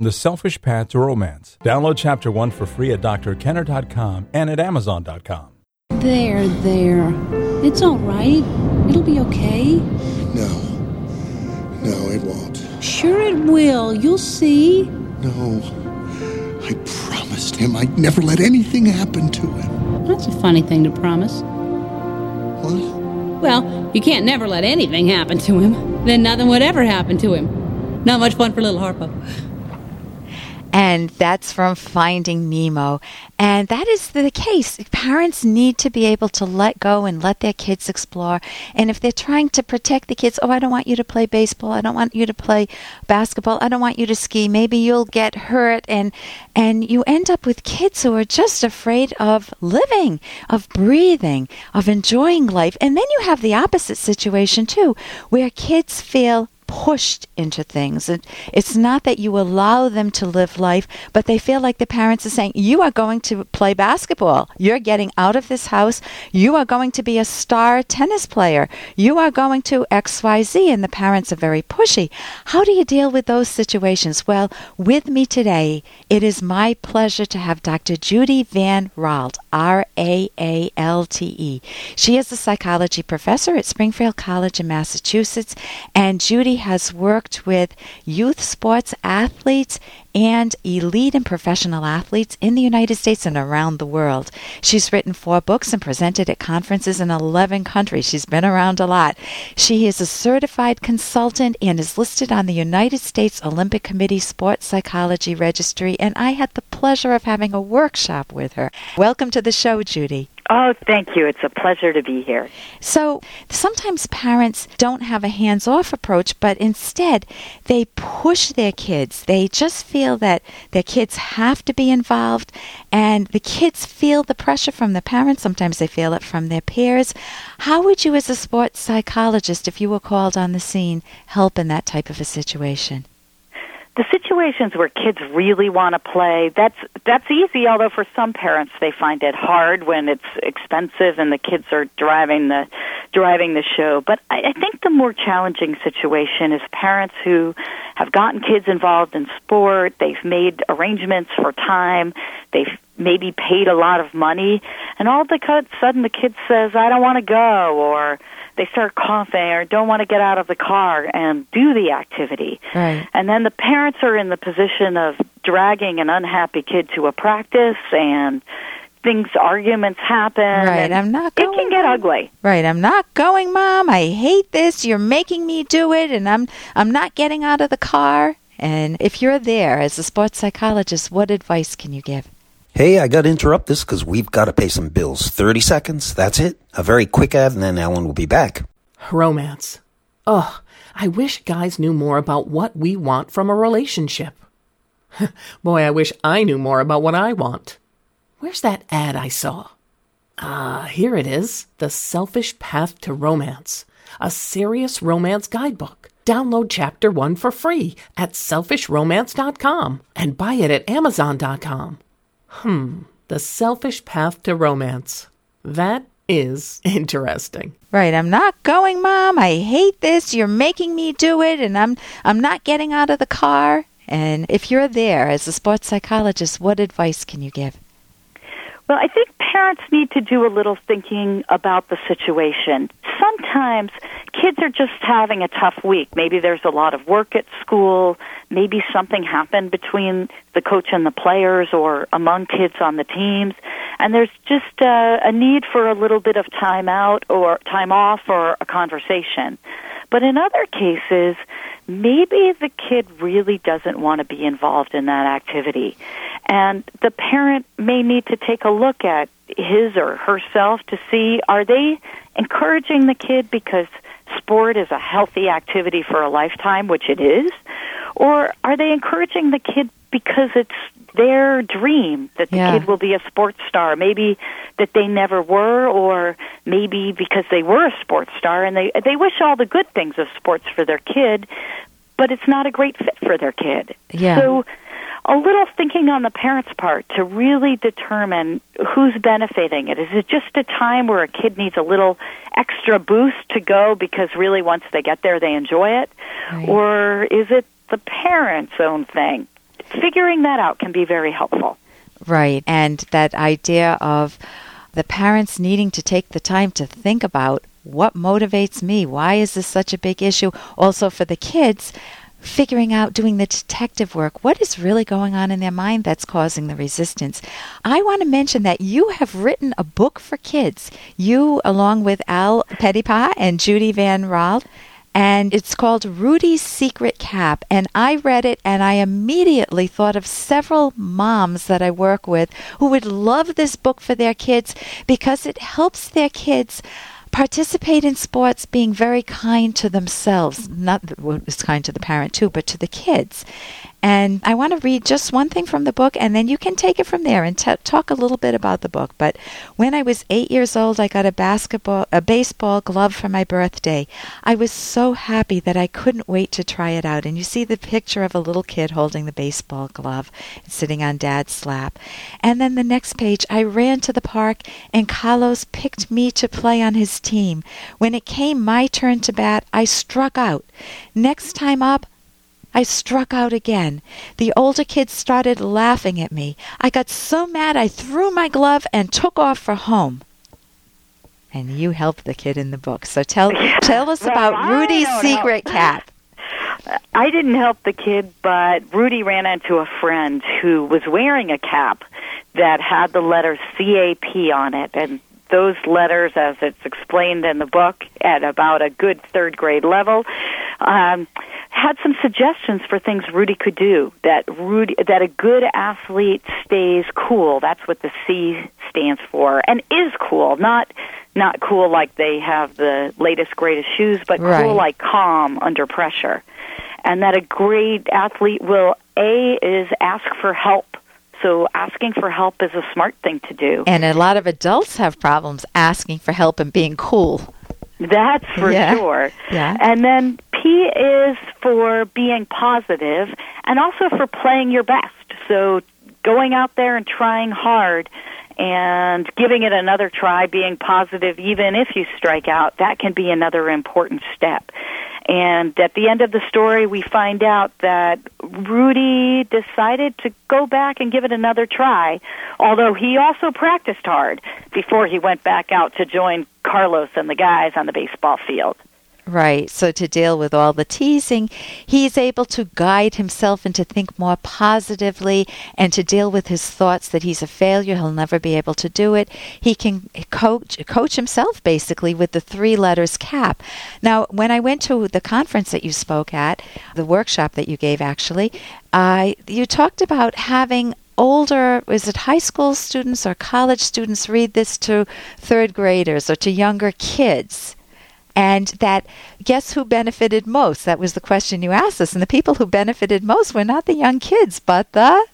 The Selfish Path to Romance. Download Chapter 1 for free at drkenner.com and at amazon.com. There, there. It's all right. It'll be okay. No. No, it won't. Sure, it will. You'll see. No. I promised him I'd never let anything happen to him. That's a funny thing to promise. What? Well, you can't never let anything happen to him. Then nothing would ever happen to him. Not much fun for little Harpo. And that's from Finding Nemo. And that is the case. Parents need to be able to let go and let their kids explore. And if they're trying to protect the kids, oh, I don't want you to play baseball. I don't want you to play basketball. I don't want you to ski. Maybe you'll get hurt. And, and you end up with kids who are just afraid of living, of breathing, of enjoying life. And then you have the opposite situation too, where kids feel pushed into things. It, it's not that you allow them to live life, but they feel like the parents are saying, You are going to play basketball. You're getting out of this house. You are going to be a star tennis player. You are going to XYZ. And the parents are very pushy. How do you deal with those situations? Well, with me today, it is my pleasure to have Dr. Judy Van Raalte, R A A L T E. She is a psychology professor at Springfield College in Massachusetts. And Judy has worked with youth sports athletes and elite and professional athletes in the United States and around the world. She's written four books and presented at conferences in 11 countries. She's been around a lot. She is a certified consultant and is listed on the United States Olympic Committee Sports Psychology Registry, and I had the pleasure of having a workshop with her. Welcome to the show, Judy. Oh, thank you. It's a pleasure to be here. So sometimes parents don't have a hands off approach, but instead they push their kids. They just feel that their kids have to be involved, and the kids feel the pressure from the parents. Sometimes they feel it from their peers. How would you, as a sports psychologist, if you were called on the scene, help in that type of a situation? The situations where kids really want to play that's that's easy although for some parents they find it hard when it's expensive and the kids are driving the driving the show. But I, I think the more challenging situation is parents who have gotten kids involved in sport they've made arrangements for time they've maybe paid a lot of money and all of a sudden the kid says i don't want to go or they start coughing or don't want to get out of the car and do the activity. Right. And then the parents are in the position of dragging an unhappy kid to a practice and things arguments happen. Right. I'm not going. It can get ugly. Right. I'm not going, mom. I hate this. You're making me do it and I'm I'm not getting out of the car. And if you're there as a sports psychologist, what advice can you give? Hey, I got to interrupt this because we've got to pay some bills. 30 seconds, that's it. A very quick ad, and then Ellen will be back. Romance. Ugh, I wish guys knew more about what we want from a relationship. Boy, I wish I knew more about what I want. Where's that ad I saw? Ah, here it is The Selfish Path to Romance, a serious romance guidebook. Download chapter one for free at selfishromance.com and buy it at amazon.com. Hmm, the selfish path to romance. That is interesting. Right, I'm not going, mom. I hate this. You're making me do it and I'm I'm not getting out of the car. And if you're there as a sports psychologist, what advice can you give? Well, I think parents need to do a little thinking about the situation. Sometimes kids are just having a tough week. Maybe there's a lot of work at school. Maybe something happened between the coach and the players or among kids on the teams. And there's just uh, a need for a little bit of time out or time off or a conversation. But in other cases, maybe the kid really doesn't want to be involved in that activity. And the parent may need to take a look at his or herself to see are they encouraging the kid because sport is a healthy activity for a lifetime, which it is, or are they encouraging the kid because it's their dream that the Yeah. kid will be a sports star? Maybe that they never were, or maybe because they were a sports star and they they wish all the good things of sports for their kid, but it's not a great fit for their kid. Yeah. So a little thinking on the parents' part to really determine who's benefiting it. Is it just a time where a kid needs a little extra boost to go because really once they get there they enjoy it? Right. Or is it the parents' own thing? figuring that out can be very helpful. Right. And that idea of the parents needing to take the time to think about what motivates me? Why is this such a big issue? Also, for the kids, figuring out, doing the detective work, what is really going on in their mind that's causing the resistance. I want to mention that you have written a book for kids. You, along with Al Petitpas and Judy Van Raalte, and it's called Rudy's Secret Cap. And I read it and I immediately thought of several moms that I work with who would love this book for their kids because it helps their kids participate in sports being very kind to themselves. Not that well, kind to the parent too, but to the kids. And I want to read just one thing from the book, and then you can take it from there and t- talk a little bit about the book. But when I was eight years old, I got a basketball, a baseball glove for my birthday. I was so happy that I couldn't wait to try it out. And you see the picture of a little kid holding the baseball glove, sitting on Dad's lap. And then the next page, I ran to the park, and Carlos picked me to play on his team. When it came my turn to bat, I struck out. Next time up, I struck out again. The older kids started laughing at me. I got so mad I threw my glove and took off for home. And you helped the kid in the book. So tell tell us Well, about Rudy's secret cap. I didn't help the kid, but Rudy ran into a friend who was wearing a cap that had the letter CAP on it. And those letters, as it's explained in the book at about a good third grade level, um, had some suggestions for things Rudy could do. That Rudy, that a good athlete stays cool. That's what the C stands for, and is cool. Not not cool like they have the latest greatest shoes, but Right. cool like calm under pressure. And that a great athlete will a is ask for help. So asking for help is a smart thing to do. And a lot of adults have problems asking for help and being cool. That's for Yeah. sure. Yeah. And then P is for being positive and also for playing your best. So going out there and trying hard and giving it another try, being positive even if you strike out, that can be another important step. And at the end of the story, we find out that Rudy decided to go back and give it another try, although he also practiced hard before he went back out to join Carlos and the guys on the baseball field. Right. So to deal with all the teasing, he's able to guide himself and to think more positively and to deal with his thoughts that he's a failure, he'll never be able to do it. He can coach coach himself basically with the three letters CAP. Now, when I went to the conference that you spoke at, the workshop that you gave actually, uh, you talked about having older is it high school students or college students read this to third graders or to younger kids and that guess who benefited most? That was the question you asked us. And the people who benefited most were not the young kids, but the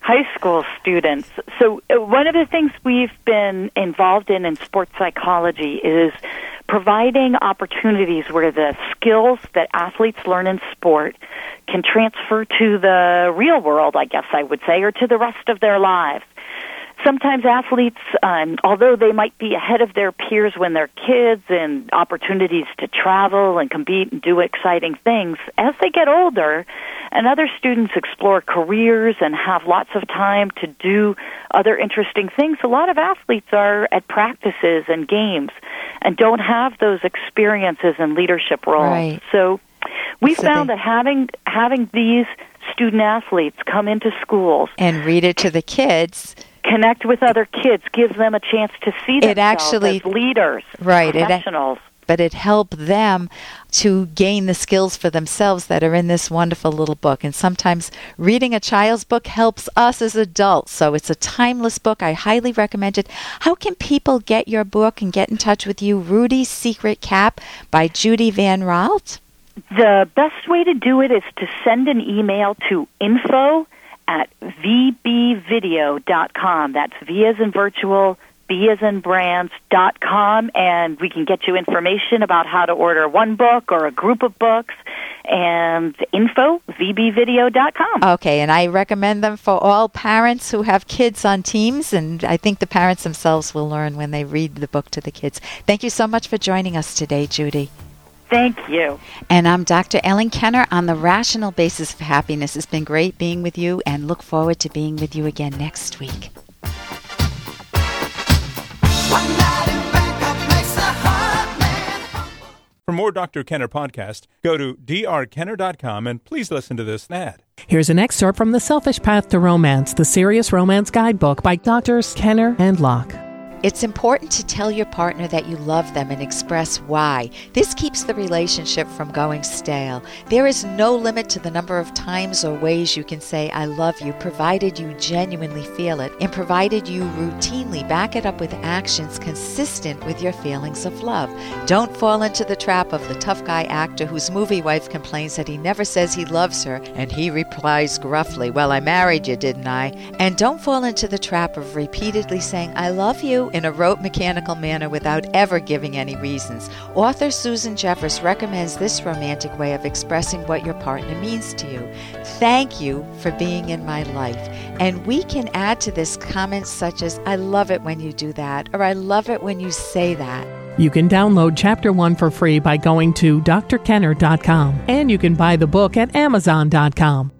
high school students. So, uh, one of the things we've been involved in in sports psychology is providing opportunities where the skills that athletes learn in sport can transfer to the real world, I guess I would say, or to the rest of their lives. Sometimes athletes, um, although they might be ahead of their peers when they're kids and opportunities to travel and compete and do exciting things, as they get older and other students explore careers and have lots of time to do other interesting things, a lot of athletes are at practices and games and don't have those experiences and leadership roles. Right. So we So found they- that having having these student athletes come into schools and read it to the kids. Connect with other kids, gives them a chance to see themselves actually- as leaders, Right, it- professionals. But it helped them to gain the skills for themselves that are in this wonderful little book. And sometimes reading a child's book helps us as adults. So it's a timeless book. I highly recommend it. How can people get your book and get in touch with you? Rudy's Secret Cap by Judy Van Raalte. The best way to do it is to send an email to info at vbvideo.com. That's V as in virtual, B as in brands dot com, and we can get you information about how to order one book or a group of books. And info vbvideo.com. Okay, and I recommend them for all parents who have kids on teams, and I think the parents themselves will learn when they read the book to the kids. Thank you so much for joining us today, Judy. Thank you. And I'm Dr. Ellen Kenner on the rational basis of happiness. It's been great being with you and look forward to being with you again next week. For more Dr. Kenner podcast, go to drkenner.com and please listen to this ad. Here's an excerpt from The Selfish Path to Romance, the Serious Romance Guidebook by Drs. Kenner and Locke. It's important to tell your partner that you love them and express why. This keeps the relationship from going stale. There is no limit to the number of times or ways you can say, I love you, provided you genuinely feel it, and provided you routinely back it up with actions consistent with your feelings of love. Don't fall into the trap of the tough guy actor whose movie wife complains that he never says he loves her, and he replies gruffly, Well, I married you, didn't I? And don't fall into the trap of repeatedly saying, I love you in a rote mechanical manner without ever giving any reasons. Author Susan Jeffers recommends this romantic way of expressing what your partner means to you. Thank you for being in my life. And we can add to this comments such as, I love it when you do that, or I love it when you say that. You can download Chapter 1 for free by going to drkenner.com, and you can buy the book at amazon.com.